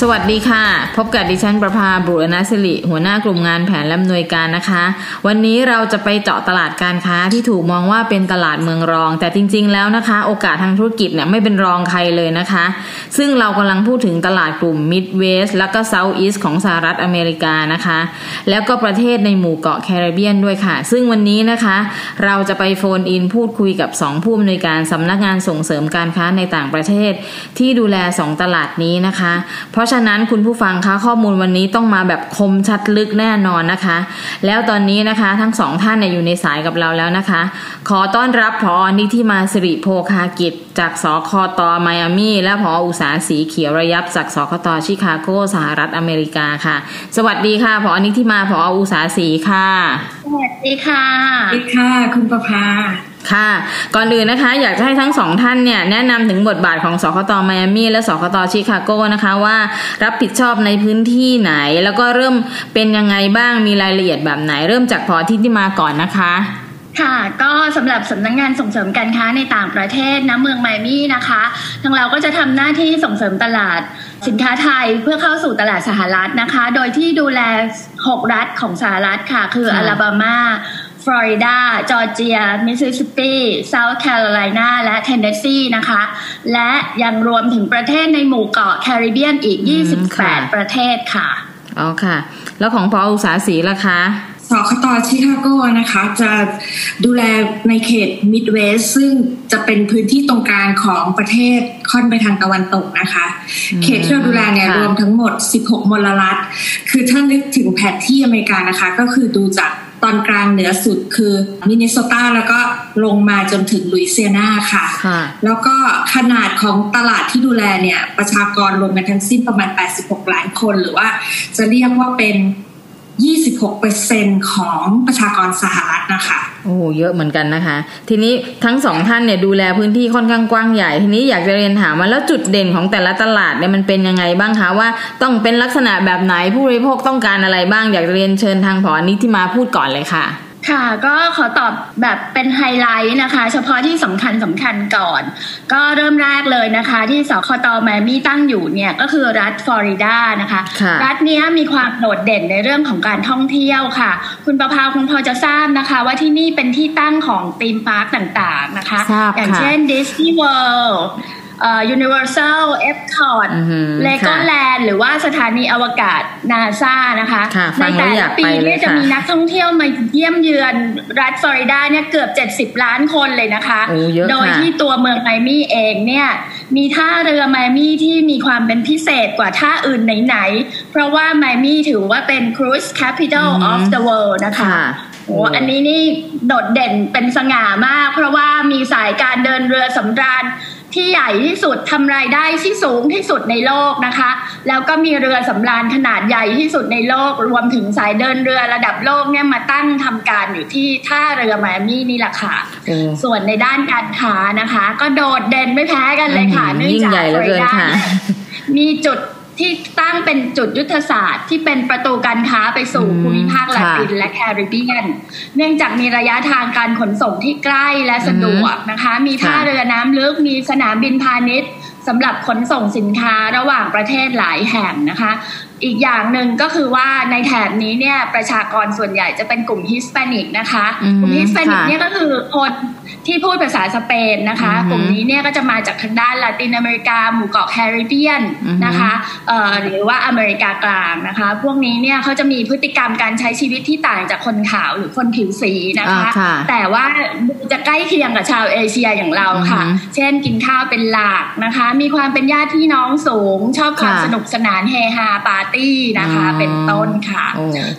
สวัสดีค่ะ พบกับดิฉันประภาบุรณสิริหัวหน้ากลุ่มงานแผนและหน่วยการนะคะ วันนี้เราจะไปเจาะตลาดการค้าที่ถูกมองว่าเป็นตลาดเมืองรอง แต่จริง ๆ แล้วนะคะ โอกาสทางธุรกิจเนี่ยไม่เป็นรองใครเลยนะคะ ซึ่งเรากำลังพูดถึงตลาดกลุ่ม Midwest แล้วก็ Southeast ของสหรัฐอเมริกานะคะ แล้วก็ประเทศในหมู่เกาะแคริบเบียนด้วยค่ะ ซึ่งวันนี้นะคะ เราจะไปโฟนอินพูดคุยกับ 2 ผู้อำนวยการสำนักงานส่งเสริมการค้าในต่างประเทศ ที่ดูแล 2 ตลาดนี้นะคะ เพราะฉะนั้นคุณผู้ฟังคะข้อมูลวันนี้ต้องมาแบบคมชัดลึกแน่นอนนะคะ แล้วตอนนี้นะคะทั้งสองท่านเนี่ยอยู่ในสายกับเราแล้วนะคะ ขอต้อนรับพอนิธิมาสิริโภคากิจ จากสคตไมอามีและพออุตสาสีเขียวระยับจากสคตชิคาโกสหรัฐอเมริกาค่ะ สวัสดีค่ะพอนิธิมาพออุตสาสีค่ะ สวัสดีค่ะสวัสดีค่ะ คุณประภา ค่ะก่อนอื่นนะคะอยากจะให้ทั้งสองท่านเนี่ยแนะนำถึงบทบาทของสคตไมอามีและสคตชิคาโกนะคะว่ารับผิดชอบในพื้นที่ไหน แล้วก็เริ่มเป็นยังไงบ้างมีรายละเอียดแบบไหน เริ่มจากพอที่ที่มาก่อนนะคะค่ะก็สำหรับสำนักงงานส่งเสริมการค้าในต่างประเทศนะเมืองไมอามี่นะคะทางเราก็จะทำหน้าที่ส่งเสริมตลาดสินค้าไทยเพื่อเข้าสู่ตลาดสหรัฐนะคะ โดยที่ดูแล 6 รัฐของสหรัฐค่ะ คืออลาบามา ฟลอริดา จอร์เจีย มิสซิสซิปปีเซาท์แคโรไลนา และเทนเนสซีนะคะ และยังรวมถึงประเทศในหมู่เกาะแคริบเบียนอีก 28 ประเทศค่ะ อ๋อค่ะ แล้วของพออุตสาสีล่ะคะสคตชิคาโกนะคะจะดูแลในเขตมิดเวสซึ่งจะเป็นพื้นที่ตรงกลางของประเทศค่อนไปทางตะวันตกนะคะ เขตที่เราดูแลเนี่ยรวมทั้งหมด 16 มลรัฐ คือถ้านึกถึงแผนที่อเมริกานะคะ ก็คือดูจาก ตอนกลางเหนือสุดคือมินนิโซตาแล้วก็ลงมาจนถึงลุยเซียนาค่ะ แล้วก็ขนาดของตลาดที่ดูแลเนี่ย ประชากรรวมกันทั้งสิ้นประมาณ 86 ล้านคน หรือว่าจะเรียกว่าเป็น 26%ของประชากรสหรัฐนะคะ โอ้เยอะเหมือนกันนะคะ ทีนี้ทั้งสองท่านเนี่ยดูแลพื้นที่ค่อนข้างกว้างใหญ่ ทีนี้อยากจะเรียนถามมาแล้วจุดเด่นของแต่ละตลาดเนี่ยมันเป็นยังไงบ้างคะว่าต้องเป็นลักษณะแบบไหนผู้บริโภคต้องการอะไรบ้าง อยากเรียนเชิญทางผอนิธิมาพูดก่อนเลยค่ะ ค่ะก็ขอตอบแบบเป็นไฮไลท์นะคะ เฉพาะที่สำคัญสำคัญก่อน ก็เริ่มแรกเลยนะคะ ที่สคตไมอามี่ตั้งอยู่เนี่ยก็คือรัฐฟลอริดานะคะ รัฐนี้มีความโดดเด่นในเรื่องของการท่องเที่ยวค่ะ คุณประภาคงพอจะทราบนะคะ ว่าที่นี่เป็นที่ตั้งของ theme park ต่างๆนะคะ อย่างเช่นดิสนีย์เวิลด์ ยูนิเวอร์แซล Epcot เลโกแลนด์หรือว่าสถานีอวกาศนาซานะคะในแต่ละปีเนี่ยจะมีนักท่องเที่ยวมาเยี่ยมเยือนรัฐฟลอริดาเนี่ยเกือบ 70 ล้านคนเลยนะคะ โดยที่ตัวเมืองไมมี่เองเนี่ยมีท่าเรือไมมี่ที่มีความเป็นพิเศษกว่าท่าอื่นไหนๆ เพราะว่าไมมี่ถือว่าเป็น cruise capital of the world นะคะโอ้อันนี้นี่โดดเด่นเป็นสง่ามาก เพราะว่ามีสายการเดินเรือสำราญ ที่ใหญ่ที่สุดทำรายได้ที่สูงที่สุดในโลกนะคะ แล้วก็มีเรือสำราญขนาดใหญ่ที่สุดในโลก รวมถึงสายเดินเรือระดับโลกเนี่ยมาตั้งทำการอยู่ที่ท่าเรือมามี่นี่แหละค่ะ ส่วนในด้านการค้านะคะ ก็โดดเด่นไม่แพ้กันเลยค่ะเนื่องจากฟลอริดามีจุด ที่ตั้งเป็นจุดยุทธศาสตร์ที่เป็นประตูการค้าไปสู่ภูมิภาคลาตินและแคริบเบียน เนื่องจากมีระยะทางการขนส่งที่ใกล้และสะดวกนะคะ มีท่าเรือน้ำลึกมีสนามบินพาณิชย์สำหรับขนส่งสินค้าระหว่างประเทศหลายแห่งนะคะ อีกอย่างหนึ่งก็คือว่าในแถบนี้เนี่ยประชากรส่วนใหญ่จะเป็นกลุ่ม Hispanic นะคะ กลุ่ม Hispanic เนี่ยก็คือคน ที่พูดภาษาสเปนนะคะกลุ่มนี้เนี่ยก็จะมาจากทางด้านลาตินอเมริกา หมู่เกาะแคริบเบียนนะคะหรือว่าอเมริกากลางนะคะ พวกนี้เนี่ยเขาจะมีพฤติกรรมการใช้ชีวิตที่ต่างจากคนขาวหรือคนผิวสีนะคะ แต่ว่าจะใกล้เคียงกับชาวเอเชียอย่างเราค่ะ เช่นกินข้าวเป็นหลักนะคะ มีความเป็นญาติพี่น้องสูง ชอบความสนุกสนานเฮฮาปาร์ตี้นะคะ เป็นต้นค่ะ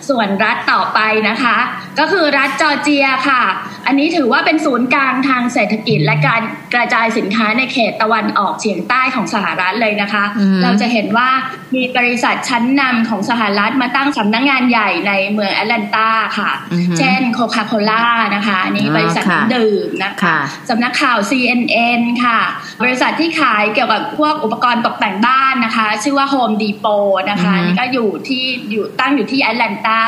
ส่วนรัฐต่อไปนะคะ ก็คือรัฐจอร์เจียค่ะ อันนี้ถือว่าเป็นศูนย์กลางทางเศรษฐกิจและการกระจายสินค้าในเขตตะวันออกเฉียงใต้ของสหรัฐเลยนะคะ เราจะเห็นว่ามีบริษัทชั้นนำของสหรัฐมาตั้งสำนักงงานใหญ่ในเมืองแอตแลนตาค่ะ เช่นโคคาโคล่านะคะอันนี้บริษัทเครื่องดื่มนะคะสำนักข่าว CNN ค่ะ บริษัทที่ขายเกี่ยวกับพวกอุปกรณ์ตกแต่งบ้านนะคะ ชื่อว่า Home Depot นะคะนี่ก็อยู่ที่อยู่ตั้งอยู่ที่แอตแลนตา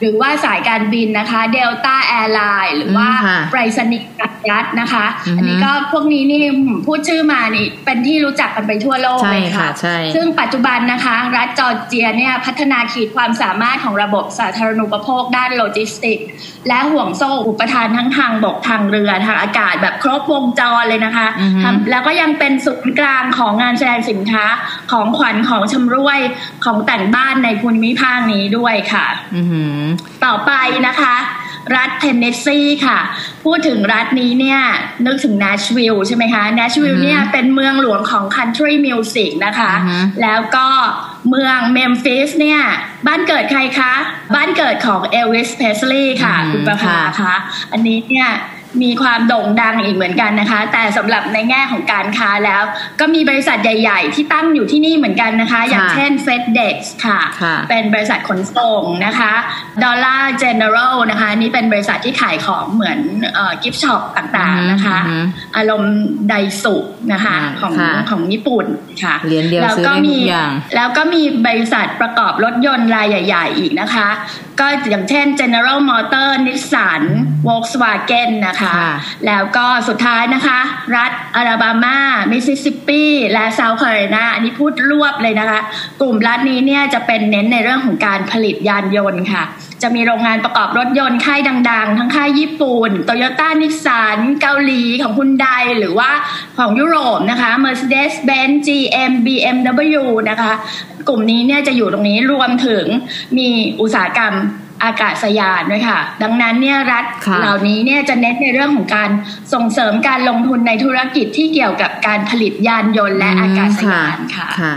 หรือว่าสายการบินนะคะเดลต้าแอร์ไลน์หรือว่าไปรษณีย์ รัฐนะคะ อันนี้ก็พวกนี้นี่พูดชื่อมานี่เป็นที่รู้จักกันไปทั่วโลกเลยค่ะซึ่งปัจจุบันนะคะ รัฐจอร์เจียเนี่ยพัฒนาขีดความสามารถของระบบสาธารณูปโภคด้านโลจิสติก และห่วงโซ่อุปทานทั้งทางบกทางเรือทางอากาศแบบครบวงจรเลยนะคะแล้วก็ยังเป็นศูนย์กลางของงานแสดงสินค้าของขวัญของชำรวยของแต่งบ้านในภูมิภาคนี้ด้วยค่ะต่อไปนะคะ รัฐเทนเนสซีค่ะ พูดถึงรัฐนี้เนี่ยนึกถึงนชวิลใช่ไหมคะนชวิลเนี่ยเป็นเมืองหลวงของ country music นะคะ แล้วก็เมืองเมมฟิสเนี่ยบ้านเกิดใครคะ บ้านเกิดของเอลวิสเพรสลีย์ค่ะ คุณประภาคะ อันนี้เนี่ย มีความโด่งดังอีกเหมือนกันนะคะ แต่สำหรับในแง่ของการค้าแล้ว ก็มีบริษัทใหญ่ ๆ ที่ตั้งอยู่ที่นี่เหมือนกันนะคะ อย่างเช่น FedEx ค่ะ เป็นบริษัทขนส่งนะคะ Dollar General นะคะ นี่เป็นบริษัทที่ขายของเหมือน gift shop ต่างๆนะคะ อารมณ์ไดโซนะคะของของญี่ปุ่นค่ะแล้วก็มีแล้วก็มีบริษัทประกอบรถยนต์รายใหญ่ ๆ อีกนะคะ ก็อย่างเช่น General Motor Nissan Volkswagen นะคะแล้วก็สุดท้ายนะคะ รัฐอลาบามา มิสซิสซิปปี และเซาท์แคโรไลนาอันนี้พูดรวบเลยนะคะ กลุ่มรัฐนี้เนี่ยจะเป็นเน้นในเรื่องของการผลิตยานยนต์ค่ะ จะมีโรงงานประกอบรถยนต์ค่ายดัง ๆ ทั้งค่ายญี่ปุ่นโตโยต้านิสสันเกาหลีของคุณไดหรือว่าของยุโรปนะคะ Mercedes-Benz GM BMW นะคะ กลุ่มนี้เนี่ยจะอยู่ตรงนี้รวมถึงมีอุตสาหกรรม อากาศยานด้วยค่ะ ดังนั้นเนี่ยรัฐเหล่านี้เนี่ยจะเน้นในเรื่องของการส่งเสริมการลงทุนในธุรกิจที่เกี่ยวกับการผลิตยานยนต์และอากาศยานค่ะค่ะ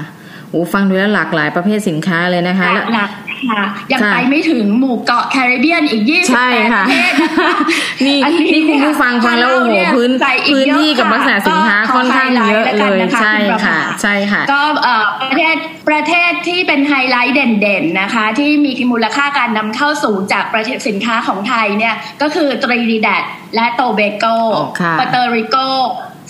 โอ้ฟังดูแล้วหลากหลายประเภทสินค้าเลยนะคะ หลาก ค่ะยังไปไม่ถึงหมู่เกาะแคริบเบียนอีกยี่สิบแปดประเทศนี่นี่คุณผู้ฟังฟังแล้วโอ้โหพื้นพื้นที่กับลักษณะสินค้าค่อนข้างเยอะเลยใช่ค่ะใช่ค่ะ ก็ประเทศประเทศที่เป็นไฮไลท์เด่นๆนะคะ ที่มีมูลค่าการนำเข้าสูงจากประเทศสินค้าของไทยเนี่ยก็คือตรินิแดดและโตเบโก เปอร์โตริโก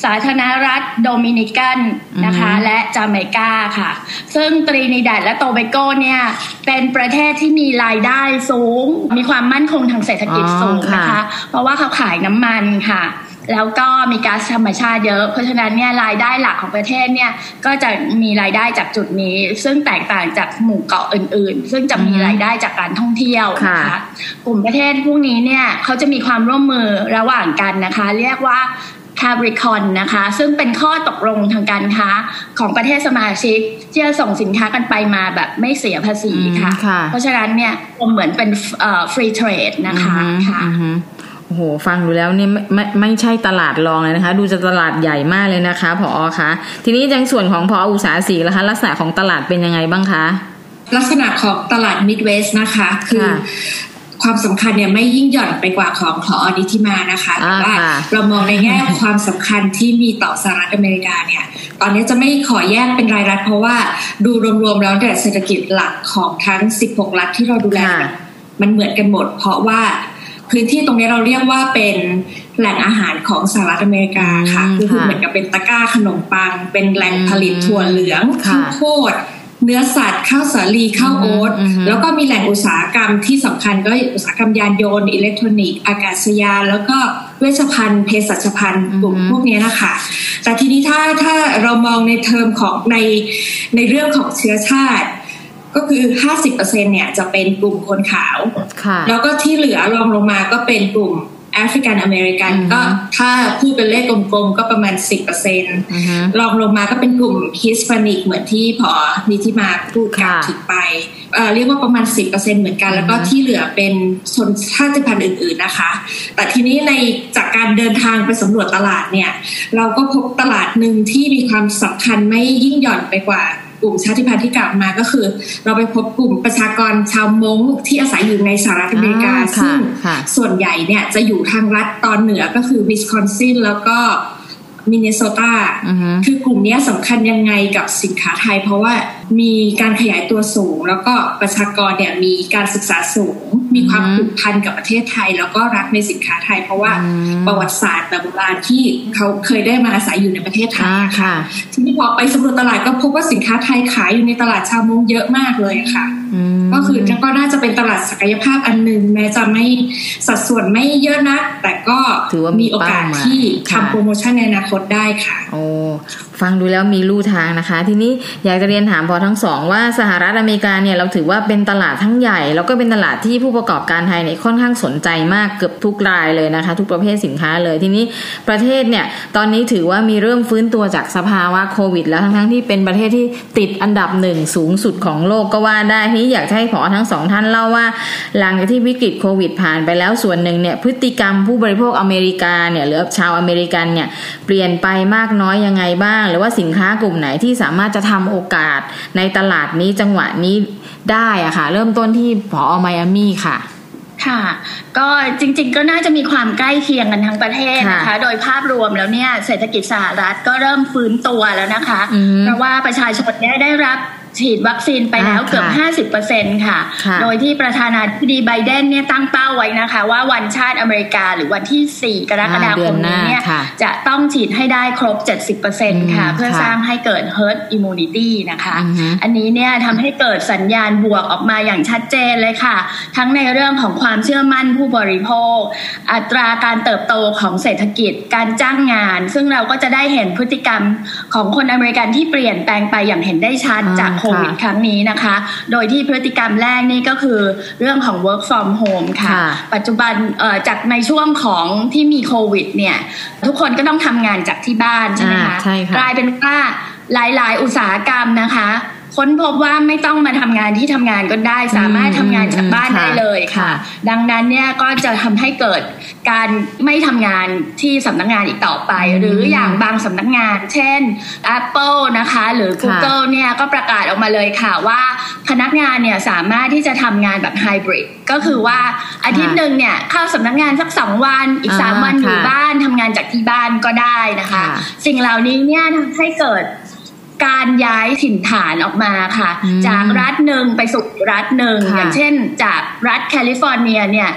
สาธารณรัฐโดมินิกันนะคะ และจาเมกาค่ะ ซึ่งตรินิแดดและโตเบโกเนี่ยเป็นประเทศที่มีรายได้สูง มีความมั่นคงทางเศรษฐกิจสูงนะคะ เพราะว่าเขาขายน้ำมันค่ะแล้วก็มีก๊าซธรรมชาติเยอะ เพราะฉะนั้นเนี่ยรายได้หลักของประเทศเนี่ยก็จะมีรายได้จากจุดนี้ ซึ่งแตกต่างจากหมู่เกาะอื่น ๆ ซึ่งจะมีรายได้จากการท่องเที่ยวนะคะกลุ่มประเทศพวกนี้เนี่ยเขาจะมีความร่วมมือระหว่างกันนะคะ เรียกว่า คาบริคอนนะคะ ซึ่งเป็นข้อตกลงทางการค้าของประเทศสมาชิก ที่จะส่งสินค้ากันไปมาแบบไม่เสียภาษีค่ะเพราะฉะนั้นเนี่ยเหมือนเป็น free trade นะคะค่ะโอ้โหฟังดูแล้วนี่ไม่ไม่ไม่ใช่ตลาดรองเลยนะคะ ดูจะตลาดใหญ่มากเลยนะคะผอคะทีนี้ในส่วนของผออุษาศรีแล้วคะ ลักษณะของตลาดเป็นยังไงบ้างคะลักษณะของตลาด Midwest นะคะ คือ ความสำคัญเนี่ยไม่ยิ่งหย่อนไปกว่าของผอนิธิมานะคะแต่ว่าเรามองในแง่ความสำคัญที่มีต่อสหรัฐอเมริกาเนี่ยตอนนี้จะไม่ขอแยกเป็นรายรัฐ เพราะว่าดูรวมๆแล้วแต่เศรษฐกิจหลักของทั้ง 16 รัฐที่เราดูแลมันเหมือนกันหมด เพราะว่าพื้นที่ตรงนี้เราเรียกว่าเป็นแหล่งอาหารของสหรัฐอเมริกาค่ะคือเหมือนกับเป็นตะกร้าขนมปัง เป็นแหล่งผลิตถั่วเหลืองข้าวโพด เนื้อสัตว์ข้าวสาลีข้าวโอ๊ตแล้วก็มีแหล่งอุตสาหกรรมที่สำคัญก็อุตสาหกรรมยานยนต์อิเล็กทรอนิกส์อากาศยานแล้วก็เวชภัณฑ์เภสัชภัณฑ์กลุ่มพวกนี้นะคะแต่ทีนี้ถ้าถ้าเรามองในเทอมของในในเรื่องของเชื้อชาติ ก็คือ 50%เนี่ยจะเป็นกลุ่มคนขาว แล้วก็ที่เหลือรองลงมาก็เป็นกลุ่ม แอฟริกันอเมริกันก็ถ้าพูดเป็นเลขกลมๆ ก็ประมาณสิบเปอร์เซ็นต์รองลงมาก็เป็นกลุ่ม Hispanic เหมือนที่พอนิติมาพูดกล่าวถึงไปเรียกว่าประมาณสิบเปอร์เซ็นเหมือนกัน แล้วก็ที่เหลือเป็นชนชาติพันธุ์อื่นๆนะคะ แต่ทีนี้ในจากการเดินทางไปสำรวจตลาดเนี่ย เราก็พบตลาดหนึ่งที่มีความสำคัญไม่ยิ่งหย่อนไปกว่า กลุ่มชาติพันธุ์ที่กลับมาก็คือ เราไปพบกลุ่มประชากรชาวม้งที่อาศัยอยู่ในสหรัฐอเมริกา ซึ่งส่วนใหญ่เนี่ยจะอยู่ทางรัฐตอนเหนือก็คือวิสคอนซินแล้วก็ มินนิโซตาคือกลุ่มนี้สำคัญยังไงกับสินค้าไทย เพราะว่ามีการขยายตัวสูง แล้วก็ประชากรเนี่ยมีการศึกษาสูง มีความผูกพันกับประเทศไทย แล้วก็รักในสินค้าไทย เพราะว่าประวัติศาสตร์แบบโบราณที่เขาเคยได้มาอาศัยอยู่ในประเทศไทยค่ะทีนี้พอไปสำรวจตลาดก็พบว่าสินค้าไทยขายอยู่ในตลาดชาวมงเยอะมากเลยค่ะก็คือก็น่าจะเป็นตลาดศักยภาพอันหนึ่งแม้จะไม่สัดส่วนไม่เยอะนักแต่ก็ถือว่ามีโอกาสที่ทำโปรโมชั่นในอนาคตได้ค่ะโอ้ ฟังดูแล้วมีลู่ทางนะคะ ทีนี้อยากจะเรียนถามพอทั้งสองว่าสหรัฐอเมริกาเนี่ยเราถือว่าเป็นตลาดทั้งใหญ่ แล้วก็เป็นตลาดที่ผู้ประกอบการไทยเนี่ยค่อนข้างสนใจมากเกือบทุกรายเลยนะคะ ทุกประเภทสินค้าเลยทีนี้ประเทศเนี่ยตอนนี้ถือว่ามีเริ่มฟื้นตัวจากสภาวะโควิด แล้วทั้งๆที่เป็นประเทศที่ติดอันดับหนึ่งสูงสุดของโลกก็ว่าได้ที่อยากให้พอทั้งสองท่านเล่าว่า หลังจากที่วิกฤตโควิด ผ่านไปแล้วส่วนหนึ่งเนี่ยพฤติกรรมผู้บริโภคอเมริกาเนี่ยหรือชาวอเมริกันเนี่ยเปลี่ยนไปมากน้อยยังไงบ้างหรือว่าสินค้ากลุ่มไหนที่สามารถจะทำโอกาสในตลาดนี้จังหวะนี้ได้อะค่ะ เริ่มต้นที่พอไมอามี่ค่ะค่ะ ก็จริงๆก็น่าจะมีความใกล้เคียงกันทั้งประเทศนะคะ โดยภาพรวมแล้วเนี่ยเศรษฐกิจสหรัฐก็เริ่มฟื้นตัวแล้วนะคะ เพราะว่าประชาชนได้รับ ฉีดวัคซีนไปแล้วเกือบ 50%ค่ะ โดยที่ประธานาธิบดีไบเดนเนี่ยตั้งเป้าไว้นะคะ ว่าวันชาติอเมริกาหรือวันที่ 4 กรกฎาคมนี้เนี่ยจะต้องฉีดให้ได้ครบ 70%ค่ะ เพื่อสร้างให้เกิด herd immunity นะคะ อันนี้เนี่ยทำให้เกิดสัญญาณบวกออกมาอย่างชัดเจนเลยค่ะ ทั้งในเรื่องของความเชื่อมั่นผู้บริโภค อัตราการเติบโตของเศรษฐกิจ การจ้างงาน ซึ่งเราก็จะได้เห็นพฤติกรรมของคนอเมริกันที่เปลี่ยนแปลงไปอย่างเห็นได้ชัดจากโควิดครั้งนี้นะคะ โดยที่พฤติกรรมแรกนี่ก็คือเรื่องของ work from home ค่ะ ปัจจุบันจากในช่วงของที่มีโควิดเนี่ย ทุกคนก็ต้องทำงานจากที่บ้านใช่ไหมคะกลายเป็นว่าหลาย ๆ อุตสาหกรรมนะคะ ค้นพบว่าไม่ต้องมาทำงานที่ทำงานก็ได้ สามารถทำงานจากบ้านได้เลยค่ะ ดังนั้นเนี่ยก็จะทำให้เกิดการไม่ทำงานที่สำนักงานอีกต่อไป หรืออย่างบางสำนักงาน เช่น Apple นะคะ หรือ Google เนี่ยก็ประกาศออกมาเลยค่ะว่าพนักงานเนี่ยสามารถที่จะทำงานแบบไฮบริดก็คือว่าอาทิตย์หนึ่งเนี่ยเข้าสำนักงานสักสองวันอีกสามวันอยู่บ้านทำงานจากที่บ้านก็ได้นะคะ สิ่งเหล่านี้เนี่ยทำให้เกิด การย้ายถิ่นฐานออกมาค่ะ จากรัฐหนึ่งไปสู่รัฐหนึ่งอย่างเช่น จากรัฐแคลิฟอร์เนียเนี่ย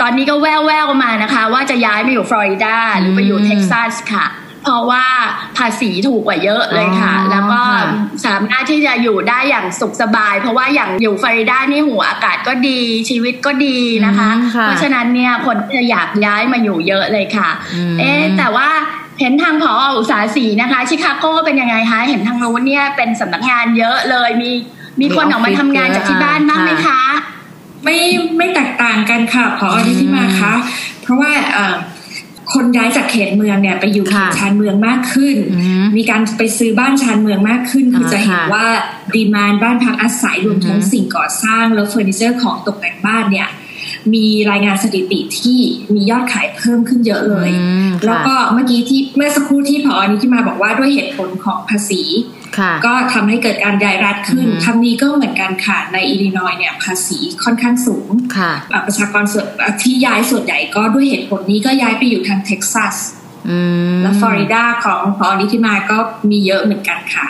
ตอนนี้ก็แว่วๆ มานะคะ ว่าจะย้ายไปอยู่ฟลอริดาหรือไปอยู่เท็กซัสค่ะเพราะว่าภาษีถูกกว่าเยอะเลยค่ะ แล้วก็สามารถที่จะอยู่ได้อย่างสุขสบาย เพราะว่าอย่างอยู่ฟลอริดานี่หัวอากาศก็ดีชีวิตก็ดีนะคะ เพราะฉะนั้นเนี่ยคนจะอยากย้ายมาอยู่เยอะเลยค่ะ เอ๊แต่ว่า เห็นทางผอ.อุตสาหสีนะคะ ชิคาโก้เป็นยังไงคะ เห็นทางโน้นเนี่ยเป็นสำนักงานเยอะเลย มีมีคนออกมาทำงานจากที่บ้านบ้างไหมคะ ไม่ไม่แตกต่างกันค่ะผอที่มาคะ เพราะว่าคนย้ายจากเขตเมืองเนี่ยไปอยู่เขตชานเมืองมากขึ้น มีการไปซื้อบ้านชานเมืองมากขึ้น คือจะเห็นว่าดีมานบ้านพักอาศัยรวมทั้งสิ่งก่อสร้างแล้วเฟอร์นิเจอร์ของตกแต่งบ้านเนี่ย มีรายงานสถิติที่มียอดขายเพิ่มขึ้นเยอะเลย แล้วก็เมื่อกี้ที่เมื่อสักครู่ที่พออนี้ที่มาบอกว่าด้วยเหตุผลของภาษี ก็ทำให้เกิดการย้ายรัฐขึ้นทางนี้ก็เหมือนกันค่ะในอิลลินอยเนี่ยภาษีค่อนข้างสูงประชากรส่วนที่ย้ายส่วนใหญ่ก็ด้วยเหตุผลนี้ก็ย้ายไปอยู่ทางเท็กซัส และฟลอริดาของพอนี้ที่มาก็มีเยอะเหมือนกันค่ะ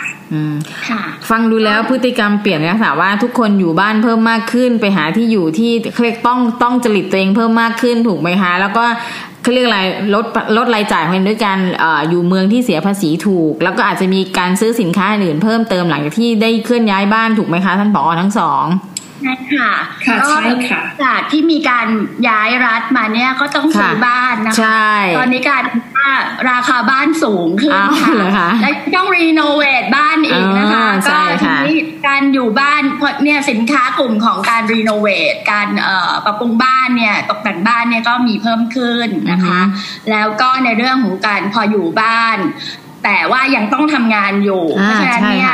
ฟังดูแล้วพฤติกรรมเปลี่ยนนะค่ะว่าทุกคนอยู่บ้านเพิ่มมากขึ้น ไปหาที่อยู่ที่เครียกต้องต้องจริตตัวเองเพิ่มมากขึ้นถูกไหมคะ แล้วก็เขาเรียกอะไรลดลดรายจ่ายเพียงด้วยการออยู่เมืองที่เสียภาษีถูก แล้วก็อาจจะมีการซื้อสินค้าอื่นเพิ่มเติมหลังจากที่ได้เคลื่อนย้ายบ้านถูกไหมคะท่านผอทั้งสอง ใช่ค่ะค่ะใช่ค่ะจากที่มีการย้ายรัฐมาเนี่ยก็ต้องซื้อบ้านนะคะ ตอนนี้การว่าราคาบ้านสูงขึ้นค่ะและต้องรีโนเวทบ้านอีกนะคะก็ทีนี้การอยู่บ้านเพราะเนี่ยสินค้ากลุ่มของการรีโนเวทการปรับปรุงบ้านเนี่ยตกแต่งบ้านเนี่ยก็มีเพิ่มขึ้นนะคะ แล้วก็ในเรื่องของการพออยู่บ้าน แต่ว่ายังต้องทำงานอยู่เพราะฉะนั้นเนี่ย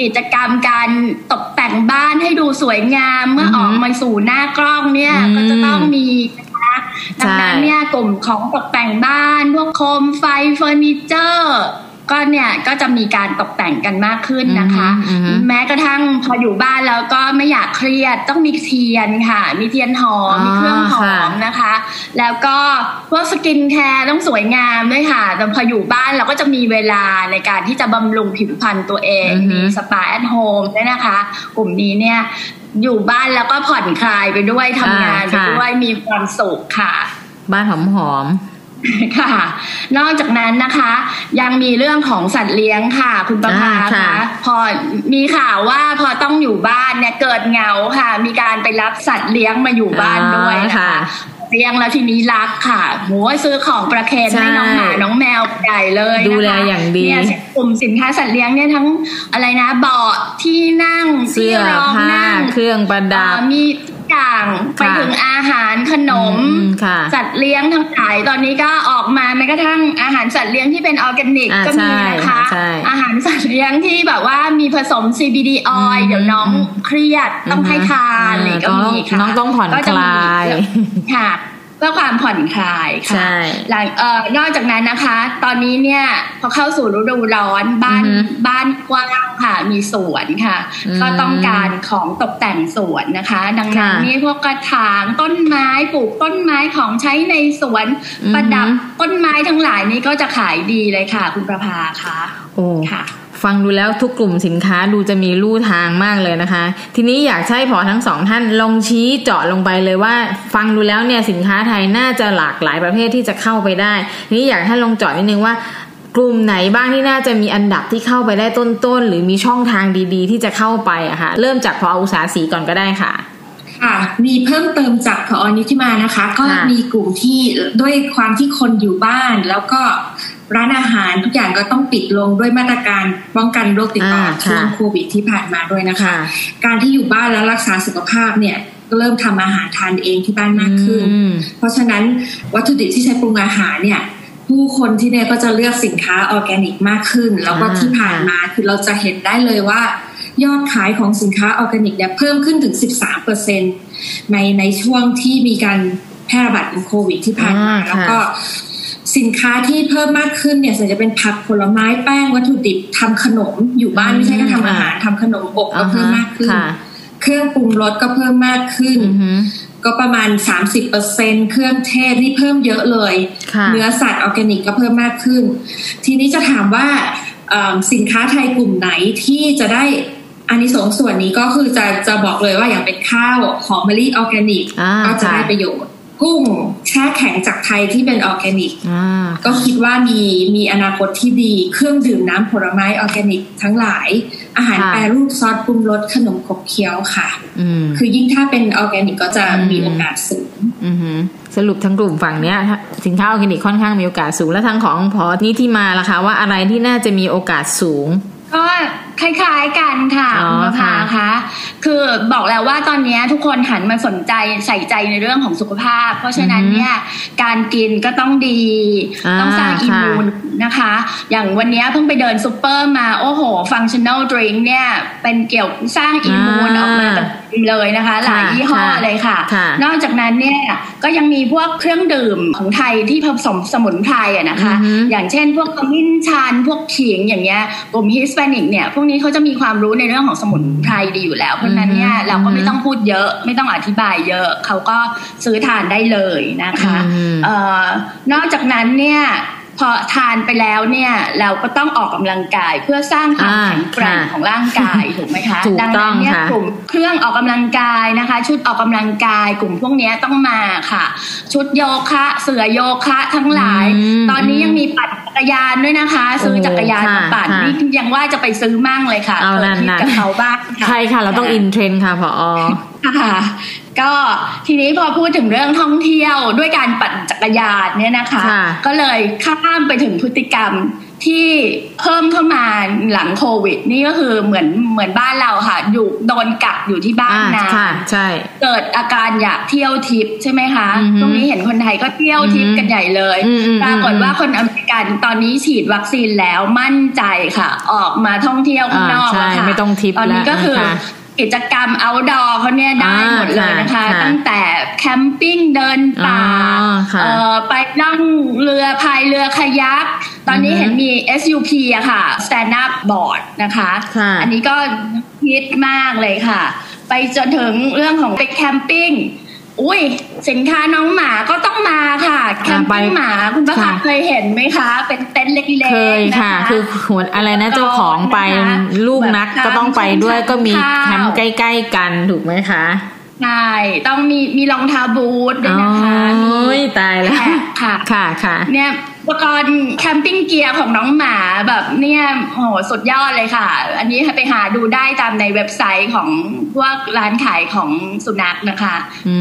กิจกรรมการตกแต่ งบ้านให้ดูสวยงามเมื่อออกมาสู่หน้ากล้องเนี่ยก็จะต้องมีนะคะดังนั้นเนี่ยกลุ่มของตกแต่งบ้าน พวกโคมไฟเฟอร์นิเจอร์ ก็เนี่ยก็จะมีการตกแต่งกันมากขึ้นนะคะ แม้กระทั่งพออยู่บ้านแล้วก็ไม่อยากเครียดต้องมีเทียนค่ะ มีเทียนหอมมีเครื่องหอมนะคะ แล้วก็พวก skincare ต้องสวยงามด้วยค่ะแต่พออยู่บ้านเราก็จะมีเวลาในการที่จะบำรุงผิวพรรณตัวเองมีสปาแอทโฮมด้วยนะคะ กลุ่มนี้เนี่ยอยู่บ้านแล้วก็ผ่อนคลายไปด้วยทำงานไปด้วยมีความสุขค่ะ บ้านหอมหอม ค่ะ นอกจากนั้นนะคะ ยังมีเรื่องของสัตว์เลี้ยงค่ะ คุณประภาค่ะ พอมีข่าวว่าพอต้องอยู่บ้านเนี่ยเกิดเหงาค่ะ มีการไปรับสัตว์เลี้ยงมาอยู่บ้านด้วยค่ะเลี้ยงแล้วทีนี้รักค่ะหัวซื้อของประเคนให้น้องหมาน้องแมวใหญ่เลยดูแลอย่างดีเนี่ยกลุ่มสินค้าสัตว์เลี้ยงเนี่ยทั้งอะไรนะเบาะที่นั่งที่รองนั่งเครื่องประดับมี อย่างไปถึงอาหารขนมสัตว์เลี้ยงทั้งหลายตอนนี้ก็ออกมาแม้กระทั่งอาหารสัตว์เลี้ยงที่เป็นออร์แกนิกก็มีนะคะอาหารสัตว์เลี้ยงที่แบบว่ามีผสม CBD oil เดี๋ยวน้องเครียดต้องให้ทานอะไรก็มีค่ะน้องต้องผ่อนคลายค่ะ พื่อความผ่อนคลายค่ะหลังเอ่อนอกจากนั้นนะคะ ตอนนี้เนี่ยพอเข้าสู่ฤดูร้อนบ้านบ้านกว้างค่ะ มีสวนค่ะ ก็ต้องการของตกแต่งสวนนะคะ ดังนั้นนี่พวกกระถางต้นไม้ปลูกต้นไม้ของใช้ในสวนประดับต้นไม้ทั้งหลายนี่ก็จะขายดีเลยค่ะ คุณประภาค่ะโอ้ค่ะ ฟังดูแล้วทุกกลุ่มสินค้าดูจะมีลู่ทางมากเลยนะคะ ทีนี้อยากใช้พอทั้งสองท่านลองชี้เจาะลงไปเลยว่า ฟังดูแล้วเนี่ยสินค้าไทยน่าจะหลากหลายประเภทที่จะเข้าไปได้ ทีนี้อยากให้ลองเจาะนิดนึงว่ากลุ่มไหนบ้างที่น่าจะมีอันดับที่เข้าไปได้ต้นๆหรือมีช่องทางดี ๆ ที่จะเข้าไปอะคะ่ะเริ่มจากพออุตสาหสีก่อนก็ได้ค่ะ ค่ะมีเพิ่มเติมจากพอนิธิมานะคะ ก็มีกลุ่มที่ด้วยความที่คนอยู่บ้าน แล้วก็ร้านอาหารทุกอย่างก็ต้องปิดลงด้วยมาตรการป้องกันโรคติดต่อช่วงโควิดที่ผ่านมาด้วยนะคะ การที่อยู่บ้านแล้วรักษาสุขภาพเนี่ยก็เริ่มทำอาหารทานเองที่บ้านมากขึ้น เพราะฉะนั้นวัตถุดิบที่ใช้ปรุงอาหารเนี่ยผู้คนที่เนี่ยก็จะเลือกสินค้าออร์แกนิกมากขึ้น แล้วก็ที่ผ่านมาคือเราจะเห็นได้เลยว่า ยอดขายของสินค้าออร์แกนิกเนี่ยเพิ่มขึ้นถึง 13%ในในช่วงที่มีการแพร่ระบาดของโควิดที่ผ่านมาแล้วก็สินค้าที่เพิ่มมากขึ้นเนี่ยส่วนจะเป็นผักผลไม้แป้งวัตถุดิบทำขนมอยู่บ้านไม่ใช่แค่ทำอาหารทำขนมอบก็เพิ่มมากขึ้น เครื่องปรุงรสก็เพิ่มมากขึ้น ก็ประมาณสามสิบเปอร์เซ็นเครื่องเทศนี่เพิ่มเยอะเลย เนื้อสัตว์ออร์แกนิกก็เพิ่มมากขึ้น ทีนี้จะถามว่าสินค้าไทยกลุ่มไหนที่จะได้ อันนี้สองส่วนนี้ก็คือจะจะบอกเลยว่าอย่างเป็นข้าวหอมมะลิออร์แกนิกก็จะได้ประโยชน์ กุ้งแช่แข็งจากไทยที่เป็นออร์แกนิกก็คิดว่ามีมีอนาคตที่ดีเครื่องดื่มน้ำผลไม้ออร์แกนิกทั้งหลาย อาหารแปรรูปซอสปรุงรสขนมขบเคี้ยวค่ะคือยิ่งถ้าเป็นออร์แกนิกก็จะมีโอกาสสูงสรุปทั้งกลุ่มฝั่งเนี้ยสินค้าออร์แกนิกค่อนข้างมีโอกาสสูงและทางของพอนี้ที่มาล่ะคะว่าอะไรที่น่าจะมีโอกาสสูง ก็คล้ายๆกันค่ะคุณประภาคะคือบอกแล้วว่าตอนนี้ทุกคนหันมาสนใจใส่ใจในเรื่องของสุขภาพ เพราะฉะนั้นเนี่ยการกินก็ต้องดี ต้องสร้าง immune นะคะ อย่างวันนี้เพิ่งไปเดินซูเปอร์มา โอ้โห functional drink เนี่ย เป็นเกี่ยวสร้าง immune ออกมาเลยนะคะ หลายยี่ห้อเลยค่ะ นอกจากนั้นเนี่ย ก็ยังมีพวกเครื่องดื่มของไทยที่ผสมสมุนไพรอะนะคะ อย่างเช่น พวกขมิ้นชันพวกขิงอย่างเงี้ยกลุ่ม Hispanic เนี่ย พวกนี้เขาจะมีความรู้ในเรื่องของสมุนไพรดีอยู่แล้ว เพราะนั้นเนี่ยเราก็ไม่ต้องพูดเยอะ ไม่ต้องอธิบายเยอะ เขาก็ซื้อทานได้เลยนะคะออนอกจากนั้นเนี่ย พอทานไปแล้วเนี่ยเราก็ต้องออกกำลังกายเพื่อสร้างความแข็งแกร่งของร่างกายถูกไหมคะดังนั้นเนี่ยกลุ่มเครื่องออกกำลังกายนะคะ ชุดออกกำลังกาย กลุ่มพวกนี้ต้องมาค่ะ ชุดโยคะเสื่อโยคะทั้งหลาย ตอนนี้ยังมีปั่นจักรยานด้วยนะคะ ซื้อจักรยานมาปั่นนี่ยังว่าจะไปซื้อมั่งเลยค่ะเอานั่นกับเขาบ้างใช่ค่ะ เราต้องอินเทรนค่ะพอค่ะ ก็ทีนี้พอพูดถึงเรื่องท่องเที่ยวด้วยการปั่นจักรยานเนี่ยนะคะ ก็เลยข้ามไปถึงพฤติกรรมที่เพิ่มเข้ามาหลังโควิด นี่ก็คือเหมือนเหมือนบ้านเราค่ะ อยู่โดนกักอยู่ที่บ้านนะใช่เกิดอาการอยากเที่ยวทิปใช่ไหมคะตรงนี้เห็นคนไทยก็เที่ยวทิปกันใหญ่เลยปรากฏว่าคนอเมริกันตอนนี้ฉีดวัคซีนแล้วมั่นใจค่ะ ออกมาท่องเที่ยวข้างนอกแล้วค่ะไม่ต้องทิปตอนนี้ก็คือ กิจกรรม outdoor เขาเนี่ยได้หมดเลยนะคะ ตั้งแต่แคมปิ้งเดินป่าไปนั่งเรือพายเรือคายัก ตอนนี้เห็นมี SUP อะค่ะ Stand Up Board นะคะ อันนี้ก็ฮิตมากเลยค่ะ ไปจนถึงเรื่องของไปแคมปิ้ง อุ้ยสินค้าน้องหมาก็ต้องมาค่ะแคมปิ้งหมาคุณประภาเคยเห็นไหมคะ เป็นเต็นท์เล็กๆเคยค่ะ คือหัวอะไรนะเจ้าของไปลูกนักก็ต้องไปด้วยก็มีแคมป์ใกล้ๆกันถูกไหมคะใช่ต้องมีมีรองเท้าบูทด้วยนะคะมีตายแล้วค่ะค่ะค่ะเนี่ย อุปกรณ์แคมปิ้งเกียร์ของน้องหมาแบบเนี่ยโหสุดยอดเลยค่ะ อันนี้ไปหาดูได้ตามในเว็บไซต์ของพวกร้านขายของสุนัขนะคะ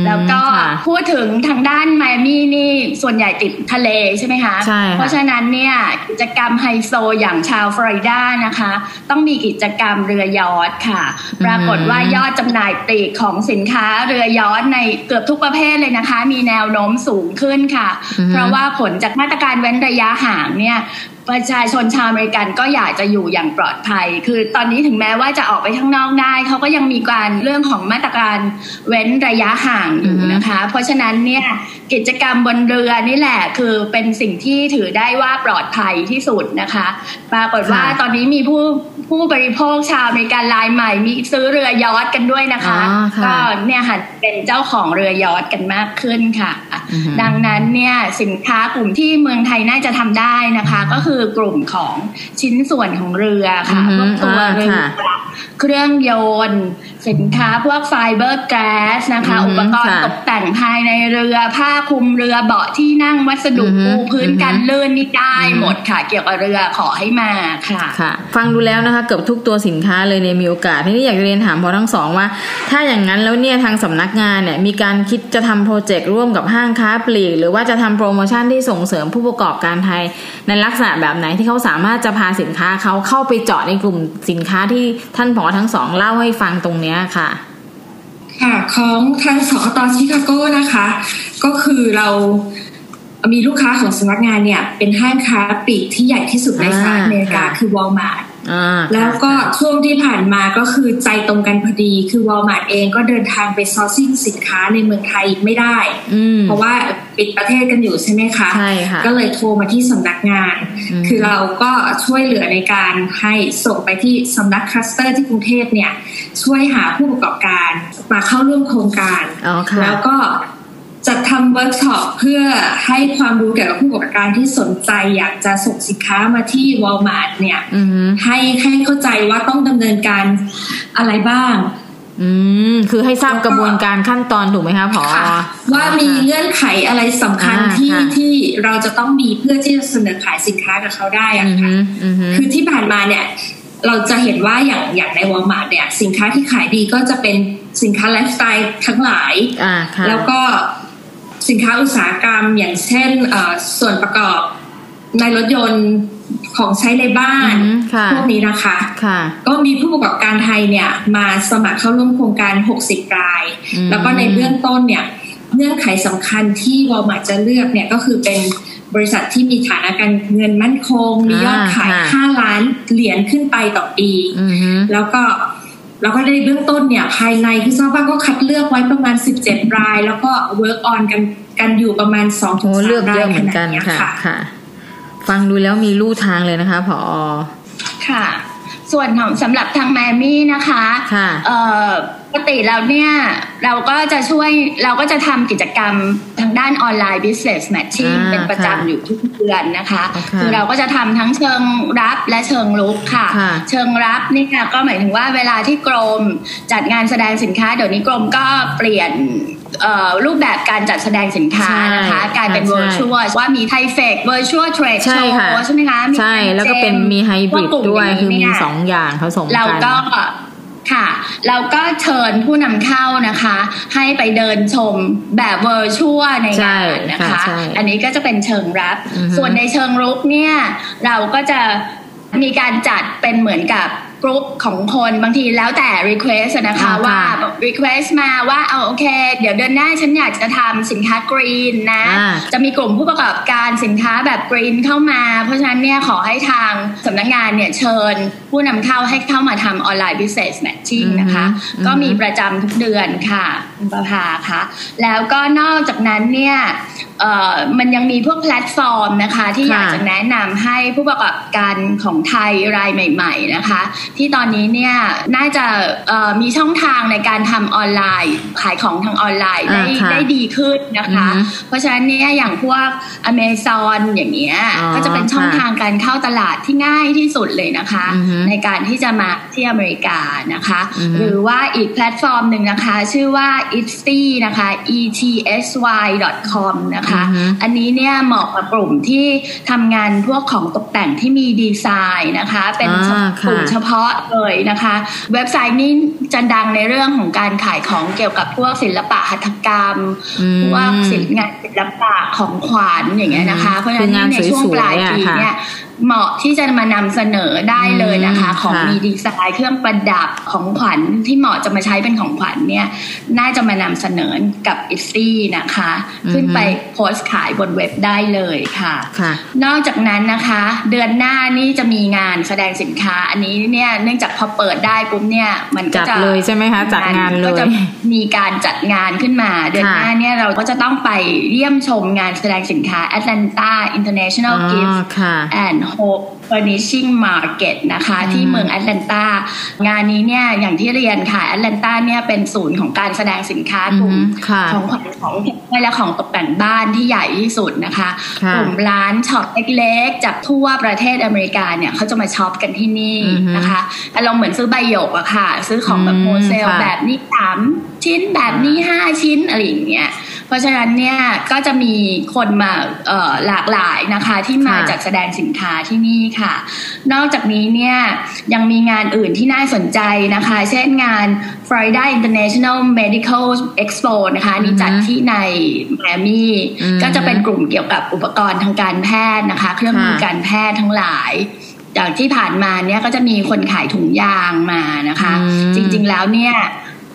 แล้วก็พูดถึงทางด้านไมมี่นี่ส่วนใหญ่ติดทะเลใช่ไหมคะใช่เพราะฉะนั้นเนี่ยกิจกรรมไฮโซอย่างชาวฟลอริดานะคะ ต้องมีกิจกรรมเรือยอทค่ะ ปรากฏว่ายอดจำหน่ายปลีกของสินค้าเรือยอทในเกือบทุกประเภทเลยนะคะ มีแนวโน้มสูงขึ้นค่ะ เพราะว่าผลจากมาตรการเว้นระยะห่างเนี่ย ประชาชนชาวอเมริกันก็อยากจะอยู่อย่างปลอดภัย คือตอนนี้ถึงแม้ว่าจะออกไปข้างนอกได้ เขาก็ยังมีการเรื่องของมาตรการเว้นระยะห่างอยู่นะคะ เพราะฉะนั้นเนี่ยกิจกรรมบนเรือนี่แหละ คือเป็นสิ่งที่ถือได้ว่าปลอดภัยที่สุดนะคะ ปรากฏว่าตอนนี้มีผู้ผู้บริโภคชาวอเมริกันรายใหม่ มีซื้อเรือยอทกันด้วยนะคะก็เนี่ยหันเป็นเจ้าของเรือยอทกันมากขึ้นค่ะ ดังนั้นเนี่ยสินค้ากลุ่มที่เมืองไทยน่าจะทำได้นะคะ ก็คือกลุ่มของชิ้นส่วนของเรือค่ะพวกตัวเรือเครื่องยนต์สินค้าพวกไฟเบอร์แก๊สนะคะ อุปกรณ์ตกแต่งภายในเรือผ้าคลุมเรือเบาะที่นั่งวัสดุปูพื้นกันลื่นนี่ได้หมดค่ะ เกี่ยวกับเรือขอให้มาค่ะค่ะ ฟังดูแล้วนะคะ เกือบทุกตัวสินค้าเลยเนี่ยมีโอกาสที่นี่อยากเรียนถามพอทั้งสองว่า ถ้าอย่างนั้นแล้วเนี่ยทางสำนักงานเนี่ยมีการคิดจะทำ project ร่วมกับห้างค้าปลีก หรือว่าจะทำโปรโมชั่นที่ส่งเสริมผู้ประกอบการไทย ในลักษณะแบบไหนที่เขาสามารถจะพาสินค้าเขาเข้าไปเจาะในกลุ่มสินค้าที่ท่านผอ.ทั้งสองเล่าให้ฟังตรงเนี้ยค่ะ ค่ะของทางสคต.ชิคาโก้นะคะ ก็คือเรามีลูกค้าของสำนักงานเนี่ย เป็นห้างค้าปลีกที่ใหญ่ที่สุดในสหรัฐอเมริกาคือวอลมาร์ท แล้วก็ช่วงที่ผ่านมาก็คือใจตรงกันพอดี คือวอลมาร์ทเองก็เดินทางไป sourcing สินค้าในเมืองไทยไม่ได้ เพราะว่าปิดประเทศกันอยู่ใช่ไหมคะใช่ค่ะก็เลยโทรมาที่สำนักงาน คือเราก็ช่วยเหลือในการให้ส่งไปที่สำนัก cluster ที่กรุงเทพเนี่ยช่วยหาผู้ประกอบการมาเข้าร่วมโครงการแล้วก็ จัดทำเวิร์กช็อปเพื่อให้ความรู้เกี่ยวกับผู้ประกอบการที่สนใจ อยากจะส่งสินค้ามาที่วอลมาร์ทเนี่ยให้ให้เข้าใจว่าต้องดำเนินการอะไรบ้าง อืมคือให้ทราบกระบวนการขั้นตอนถูกไหมคะพอว่ามีเงื่อนไขอะไรสำคัญที่ที่เราจะต้องมีเพื่อที่จะเสนอขายสินค้ากับเขาได้อะค่ะคือที่ผ่านมาเนี่ย เราจะเห็นว่าอย่างอย่างในวอลมาร์ทเนี่ย สินค้าที่ขายดีก็จะเป็นสินค้าไลฟ์สไตล์ทั้งหลายแล้วก็ สินค้าอุตสาหกรรม อย่างเช่นส่วนประกอบในรถยนต์ของใช้ในบ้านพวกนี้นะคะคะก็มีผู้ประกอบการไทยเนี่ยมาสมัครเข้าร่วมโครงการ 60 ราย แล้วก็ในเบื้องต้นเนี่ยเงื่อนไขสำคัญที่วอลมาร์จะเลือกเนี่ยก็คือเป็นบริษัทที่มีฐานะการเงินมั่นคง มียอดขาย 5 ล้านเหรียญขึ้นไปต่อปี แล้วก็ แล้วก็ในเบื้องต้นเนี่ยภายในที่ทราบว่าก็คัดเลือกไว้ประมาณ 17 ราย แล้วก็เวิร์กออนกันกันอยู่ประมาณ2อถึงสามรายเหมือนกันค่ะค่ะ ฟังดูแล้วมีลู่ทางเลยนะคะผอค่ะ ส่วนของสำหรับทางแมมี่นะคะค่ะปกติแล้วเนี่ยเราก็จะช่วยเราก็จะทำกิจกรรมทางด้านออนไลน์ business matching เป็นประจำอยู่ทุกเดือนนะคะคือเราก็จะทำทั้งเชิงรับและเชิงลุกค่ะเชิงรับนี่ค่ะก็หมายถึงว่าเวลาที่กรมจัดงานแสดงสินค้าเดี๋ยวนี้กรมก็เปลี่ยน รูปแบบการจัดแสดงสินค้านะคะ กลายเป็น virtual ว่ามีไทเฟก virtual trade show ใช่ไหมคะใช่ แล้วก็เป็นมีไฮบริดด้วยคือมีสองอย่างผสมกันเราก็ค่ะ เราก็เชิญผู้นำเข้านะคะ ให้ไปเดินชมแบบเวอร์ชัวในงานนะคะ อันนี้ก็จะเป็นเชิงรับ ส่วนในเชิงรุกเนี่ย เราก็จะมีการจัดเป็นเหมือนกับ กรุ๊ปของคนบางทีแล้วแต่ request นะคะว่า request มาว่าเอาโอเค เดี๋ยวเดือนหน้าฉันอยากจะทำสินค้ากรีนนะ จะมีกลุ่มผู้ประกอบการสินค้าแบบกรีนเข้ามา เพราะฉะนั้นเนี่ยขอให้ทางสำนักงานเนี่ยเชิญ ผู้นำเข้าให้เข้ามาทำออนไลน์ business matching นะคะ ก็มีประจำทุกเดือนค่ะคุณประภาค่ะแล้วก็นอกจากนั้นเนี่ยมันยังมีพวกแพลตฟอร์มนะคะ ที่อยากจะแนะนำให้ผู้ประกอบการของไทยรายใหม่ ๆ นะคะที่ตอนนี้เนี่ยน่าจะมีช่องทางในการทำออนไลน์ขายของทางออนไลน์ได้ได้ดีขึ้นนะคะ เพราะฉะนั้นเนี่ยอย่างพวกอเมซอนอย่างเงี้ยก็จะเป็นช่องทางการเข้าตลาดที่ง่ายที่สุดเลยนะคะ ในการที่จะมาที่อเมริกานะคะ หรือว่าอีกแพลตฟอร์มหนึ่งนะคะ ชื่อว่า etsy นะคะ etsy.com นะคะ อันนี้เนี่ยเหมาะกับกลุ่มที่ทำงานพวกของตกแต่งที่มีดีไซน์นะคะ เป็นกลุ่มเฉพาะเลยนะคะ เว็บไซต์นี้จะดังในเรื่องของการขายของเกี่ยวกับพวกศิลปะหัตถกรรมพวกศิลปงานศิลปะของขวัญอย่างเงี้ยนะคะ เพราะฉะนั้นในช่วงปลายปีเนี่ย เหมาะที่จะมานำเสนอได้เลยนะคะ ของมีดีไซน์เครื่องประดับของขวัญที่เหมาะจะมาใช้เป็นของขวัญเนี่ย น่าจะมานำเสนอกับอิซี่นะคะ ขึ้นไปโพสต์ขายบนเว็บได้เลยค่ะนอกจากนั้นนะคะ เดือนหน้านี่จะมีงานแสดงสินค้า อันนี้เนี่ยเนื่องจากพอเปิดได้ปุ๊บเนี่ย มันก็จะเลยใช่ไหมคะจัดงานเลยก็จะมีการจัดงานขึ้นมา เดือนหน้าเนี่ยเราก็จะต้องไปเยี่ยมชมงานแสดงสินค้า Atlanta International Gift and Hope Furnishing Market นะคะที่เมืองแอตแลนตางานนี้เนี่ยอย่างที่เรียนค่ะแอตแลนตาเนี่ยเป็นศูนย์ของการแสดงสินค้ากลุ่มของขวัญของและของตกแต่งบ้านที่ใหญ่ที่สุดนะคะกลุ่มร้านช็อปเล็กๆ จากทั่วประเทศอเมริกาเนี่ยเขาจะมาช็อปกันที่นี่นะคะอารมณ์เหมือนซื้อใบหยกอะค่ะ ซื้อของแบบ wholesale แบบนี้สามชิ้นแบบนี้ห้าชิ้นอะไรอย่างเงี้ย เพราะฉะนั้นเนี่ยก็จะมีคนมาหลากหลายนะคะที่มาจัดแสดงสินค้าที่นี่ค่ะ นอกจากนี้เนี่ยยังมีงานอื่นที่น่าสนใจนะคะ เช่นงาน Florida International Medical Expo นะคะนี่จัดที่ในแมมี่ก็จะเป็นกลุ่มเกี่ยวกับอุปกรณ์ทางการแพทย์นะคะ เครื่องมือการแพทย์ทั้งหลายอย่างที่ผ่านมาเนี่ยก็จะมีคนขายถุงยางมานะคะ จริง ๆ แล้วเนี่ย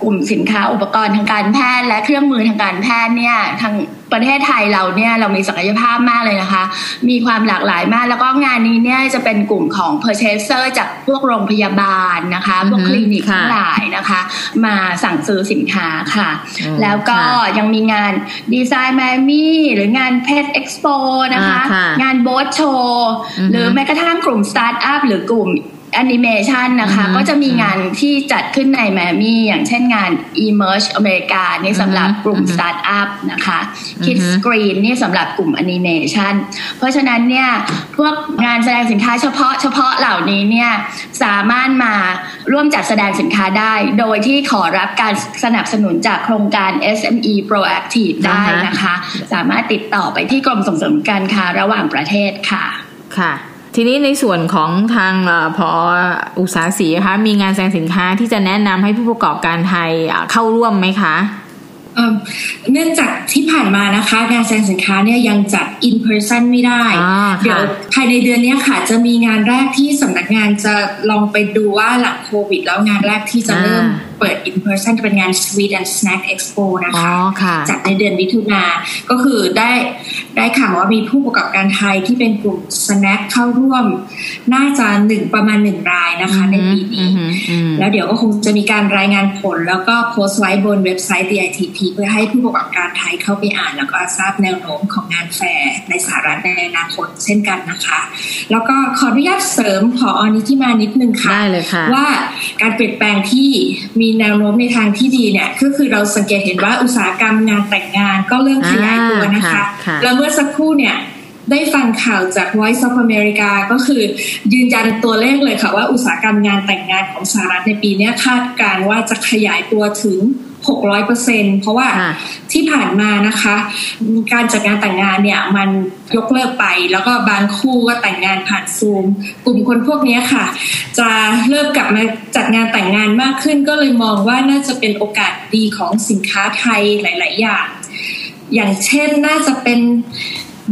กลุ่มสินค้าอุปกรณ์ทางการแพทย์และเครื่องมือทางการแพทย์เนี่ยทางประเทศไทยเราเนี่ยเรามีศักยภาพมากเลยนะคะ มีความหลากหลายมาก แล้วก็งานนี้เนี่ยจะเป็นกลุ่มของ purchaser จากพวกโรงพยาบาลนะคะ พวกคลินิกทั้งหลายนะคะ มาสั่งซื้อสินค้าค่ะ แล้วก็ยังมีงาน Design Miami หรืองาน Pet Expo นะคะ งาน Boat Show หรือแม้กระทั่งกลุ่มสตาร์ทอัพหรือกลุ่ม แอนิเมชันนะคะ ก็จะมีงานที่จัดขึ้นในไมอามี่อย่างเช่นงาน Emerge อเมริกานี่สำหรับกลุ่มสตาร์ทอัพนะคะ Kids Screen นี่สำหรับกลุ่มแอนิเมชันเพราะฉะนั้นเนี่ยพวกงานแสดงสินค้าเฉพาะเฉพาะเหล่านี้เนี่ยสามารถมาร่วมจัดแสดงสินค้าได้ โดยที่ขอรับการสนับสนุนจากโครงการ SME Proactive ได้นะคะ สามารถติดต่อไปที่กรมส่งเสริมการค้าระหว่างประเทศค่ะค่ะ ทีนี้ในส่วนของทางพออุตสาหสีคะมีงานแสดงสินค้าที่จะแนะนำให้ผู้ประกอบการไทยเข้าร่วมไหมคะเนื่องจากที่ผ่านมานะคะงานแสดงสินค้าเนี่ยยังจัด in person ไม่ได้ เดี๋ยวภายในเดือนนี้ค่ะ จะมีงานแรกที่สำนักงานจะลองไปดูว่าหลังโควิด แล้วงานแรกที่จะเริ่ม เปิด in person จะเป็นงาน Sweet and Snack Expo นะคะจัดในเดือนมิถุนาก็คือได้ได้ข่าวว่ามีผู้ประกอบการไทยที่เป็นกลุ่ม snack เข้าร่วม น่าจะหนึ่งประมาณหนึ่งรายนะคะในปีนี้แล้วเดี๋ยวก็คงจะมีการรายงานผล แล้วก็โพสต์ไว้บนเว็บไซต์ DITP เพื่อให้ผู้ประกอบการไทยเข้าไปอ่าน แล้วก็ทราบแนวโน้มของงานแฟร์ในสหรัฐในอนาคตเช่นกันนะคะ แล้วก็ขออนุญาตเสริมขออนิที่มานิดนึงค่ะว่าการเปลี่ยนแปลงที่มีแนวโน้มในทางที่ดีเนี่ยก็คือเราสังเกตเห็นว่าอุตสาหกรรมงานแต่งงานก็เริ่มขยายตัวนะคะ แล้วเมื่อสักครู่เนี่ยได้ฟังข่าวจาก Voice of America ก็คือยืนยันตัวเลขเลยค่ะว่าอุตสาหกรรมงานแต่งงานของสหรัฐในปีนี้คาดการว่าจะขยายตัวถึง 600เปอร์เซ็นเพราะว่าที่ผ่านมานะคะ การจัดงานแต่งงานเนี่ยมันยกเลิกไปแล้วก็บางคู่ก็แต่งงานผ่านซูม กลุ่มคนพวกนี้ค่ะ จะเริ่มกลับมาจัดงานแต่งงานมากขึ้น ก็เลยมองว่าน่าจะเป็นโอกาสดีของสินค้าไทยหลาย ๆ อย่าง อย่างเช่นน่าจะเป็น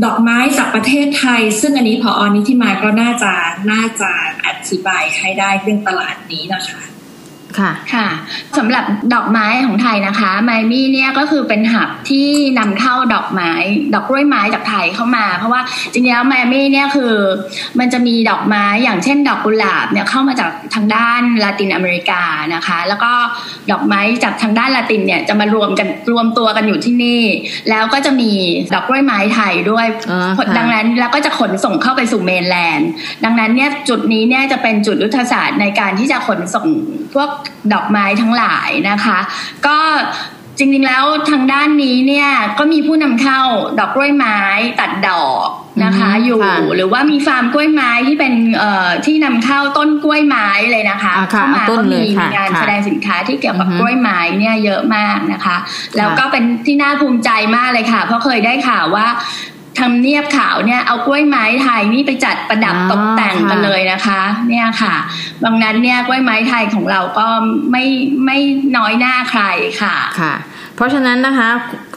ดอกไม้จากประเทศไทย ซึ่งอันนี้พออนิที่มาก็น่าจะน่าจะอธิบายให้ได้เรื่องตลาดนี้นะคะ ค่ะค่ะสำหรับดอกไม้ของไทยนะคะไมมี่เนี่ยก็คือเป็นหับที่นำเข้าดอกไม้ ดอกกล้วยไม้จากไทยเข้ามา เพราะว่าจริงๆแล้วไมมี่เนี่ยคือ มันจะมีดอกไม้อย่างเช่น ดอกกุหลาบเนี่ยเข้ามาจากทางด้านลาตินอเมริกานะคะ แล้วก็ดอกไม้จากทางด้านลาตินเนี่ยจะมารวมกันรวมตัวกันอยู่ที่นี่ แล้วก็จะมีดอกกล้วยไม้ไทยด้วยดังนั้นแล้วก็จะขนส่งเข้าไปสู่เมนแลนด์ดังนั้นเนี่ยจุดนี้เนี่ยจะเป็นจุดยุทธศาสตร์ในการที่จะขนส่งพวกดอกไม้ทั้งหลายนะคะ ก็จริงๆแล้วทางด้านนี้เนี่ยก็มีผู้นำเข้าดอกกล้วยไม้ตัดดอกนะคะอยู่หรือว่ามีฟาร์มกล้วยไม้ที่เป็นเอ่อที่นำเข้าต้นกล้วยไม้เลยนะคะเข้ามาก็มีงานแสดงสินค้าที่เกี่ยวกับกล้วยไม้เนี่ยเยอะมากนะคะ แล้วก็เป็นที่น่าภูมิใจมากเลยค่ะ เพราะเคยได้ข่าวว่า ทำเนียบขาวเนี่ยเอากล้วยไม้ไทยนี่ไปจัดประดับตกแต่งกันเลยนะคะ เนี่ยค่ะดังนั้นเนี่ยกล้วยไม้ไทยของเราก็ไม่ไม่น้อยหน้าใครค่ะค่ะ เพราะฉะนั้นนะคะ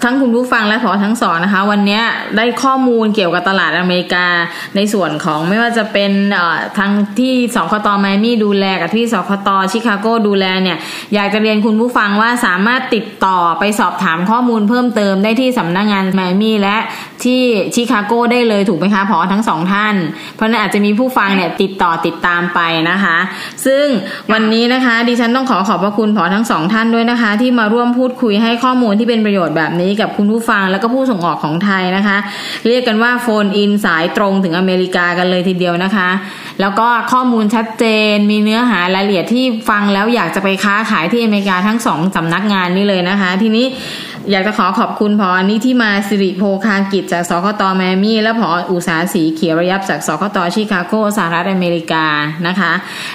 ทั้งคุณผู้ฟังและผอทั้งสองนะคะ วันนี้ได้ข้อมูลเกี่ยวกับตลาดอเมริกาในส่วนของไม่ว่าจะเป็นทั้งที่สคตไมมี่ดูแลกับที่สคตชิคาโกดูแลเนี่ยอยากจะเรียนคุณผู้ฟังว่าสามารถติดต่อไปสอบถามข้อมูลเพิ่มเติมได้ที่สำนักงงานไมมี่และที่ชิคาโกได้เลยถูกไหมคะผอทั้งสองท่าน เพราะนั้นอาจจะมีผู้ฟังเนี่ยติดต่อติดตามไปนะคะ ซึ่งวันนี้นะคะดิฉันต้องขอขอบพระคุณผอทั้งสองท่านด้วยนะคะ ที่มาร่วมพูดคุยให้ข้อข้อมูลที่เป็นประโยชน์แบบนี้กับคุณผู้ฟังแล้วก็ผู้ส่งออกของไทยนะคะ เรียกกันว่าโฟนอินสายตรงถึงอเมริกากันเลยทีเดียวนะคะ แล้วก็ข้อมูลชัดเจน มีเนื้อหารายละเอียดที่ฟังแล้วอยากจะไปค้าขายที่อเมริกาทั้งสองสำนักงานนี้เลยนะคะ ทีนี้อยากจะขอขอบคุณพออันนี้ที่มาสิริโพคากิจจากสคตแมมี่ และพออุสาสีเขียวระยับจากสคตชิคาโกสหรัฐอเมริกานะคะ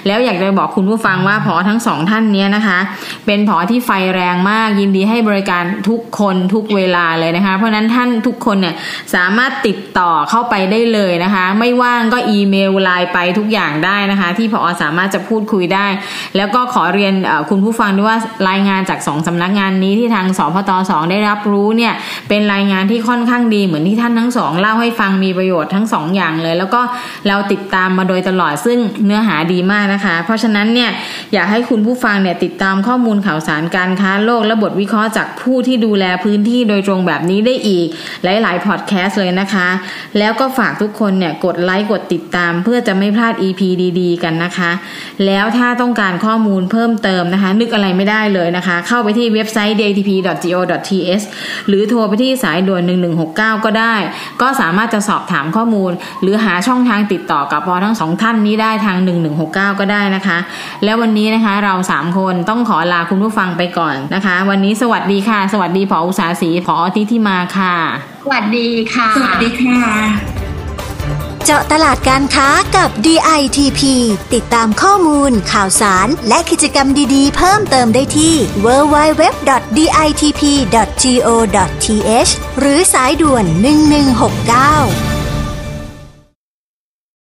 แล้วอยากจะบอกคุณผู้ฟังว่าพอทั้งสองท่านนี้นะคะ เป็นพอที่ไฟแรงมากยินดีให้บริการทุกคนทุกเวลาเลยนะคะ เพราะนั้นท่านทุกคนเนี่ยสามารถติดต่อเข้าไปได้เลยนะคะ ไม่ว่างก็อีเมลไลน์ไปทุกอย่างได้นะคะ ที่พอสามารถจะพูดคุยได้ แล้วก็ขอเรียนคุณผู้ฟังด้วยว่ารายงานจากสองสำนักงานนี้ที่ทางสพตสองได้รับรู้เนี่ยเป็นรายงานที่ค่อนข้างดีเหมือนที่ท่านทั้งสองเล่าให้ฟังมีประโยชน์ทั้งสองอย่างเลย แล้วก็เราติดตามมาโดยตลอดซึ่งเนื้อหาดีมากนะคะ เพราะฉะนั้นเนี่ยอยากให้คุณผู้ฟังเนี่ยติดตามข้อมูลข่าวสารการค้าโลกและบทวิเคราะห์จากผู้ที่ดูแลพื้นที่โดยตรงแบบนี้ได้อีก หลายๆพอดแคสต์เลยนะคะ แล้วก็ฝากทุกคนเนี่ยกดไลค์กดติดตาม เพื่อจะไม่พลาด EP ดีๆ กันนะคะ แล้วถ้าต้องการข้อมูลเพิ่มเติมนะคะ นึกอะไรไม่ได้เลยนะคะ เข้าไปที่เว็บไซต์ datp.go.th หรือโทรไปที่สายด่วน 1169 ก็ได้ ก็สามารถจะสอบถามข้อมูล หรือหาช่องทางติดต่อกับพอทั้งสองท่านนี้ได้ทาง 1169 ก็ได้นะคะ แล้ววันนี้นะคะเราสามคนต้องขอลาคุณผู้ฟังไปก่อนนะคะ วันนี้สวัสดีค่ะ สวัสดีผออุสาสีผอที่ที่มาค่ะ สวัสดีค่ะ สวัสดีค่ะ เจาะตลาดการค้ากับ DITP ติดตามข้อมูล ข่าวสาร และกิจกรรมดีๆ เพิ่มเติมได้ที่ www.ditp.go.th หรือสายด่วน 1169